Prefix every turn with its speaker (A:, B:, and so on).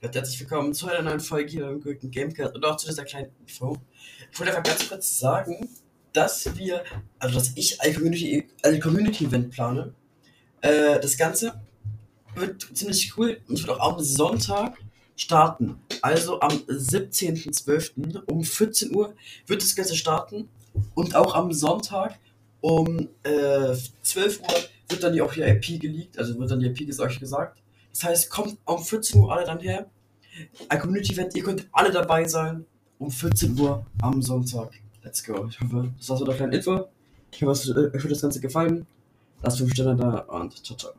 A: Herzlich willkommen zu einer neuen Folge hier im Gurken Gamecast und auch zu dieser kleinen Info. Ich wollte einfach ganz kurz sagen, dass wir, also dass ich ein Community, ein Community Event plane. Äh, das Ganze wird ziemlich cool und es wird auch am Sonntag starten. Also am 17.12. um 14 Uhr wird das Ganze starten und auch am Sonntag um äh, 12 Uhr wird dann die auch die IP geleakt, also wird dann die IP euch gesagt. Das heißt, kommt um 14 Uhr alle dann her. Ein Community-Event, ihr könnt alle dabei sein. Um 14 Uhr am Sonntag. Let's go. Ich hoffe, das war so eine kleine Info. Ich hoffe, euch wird das Ganze gefallen. Lasst 5 Sterne da und ciao, ciao.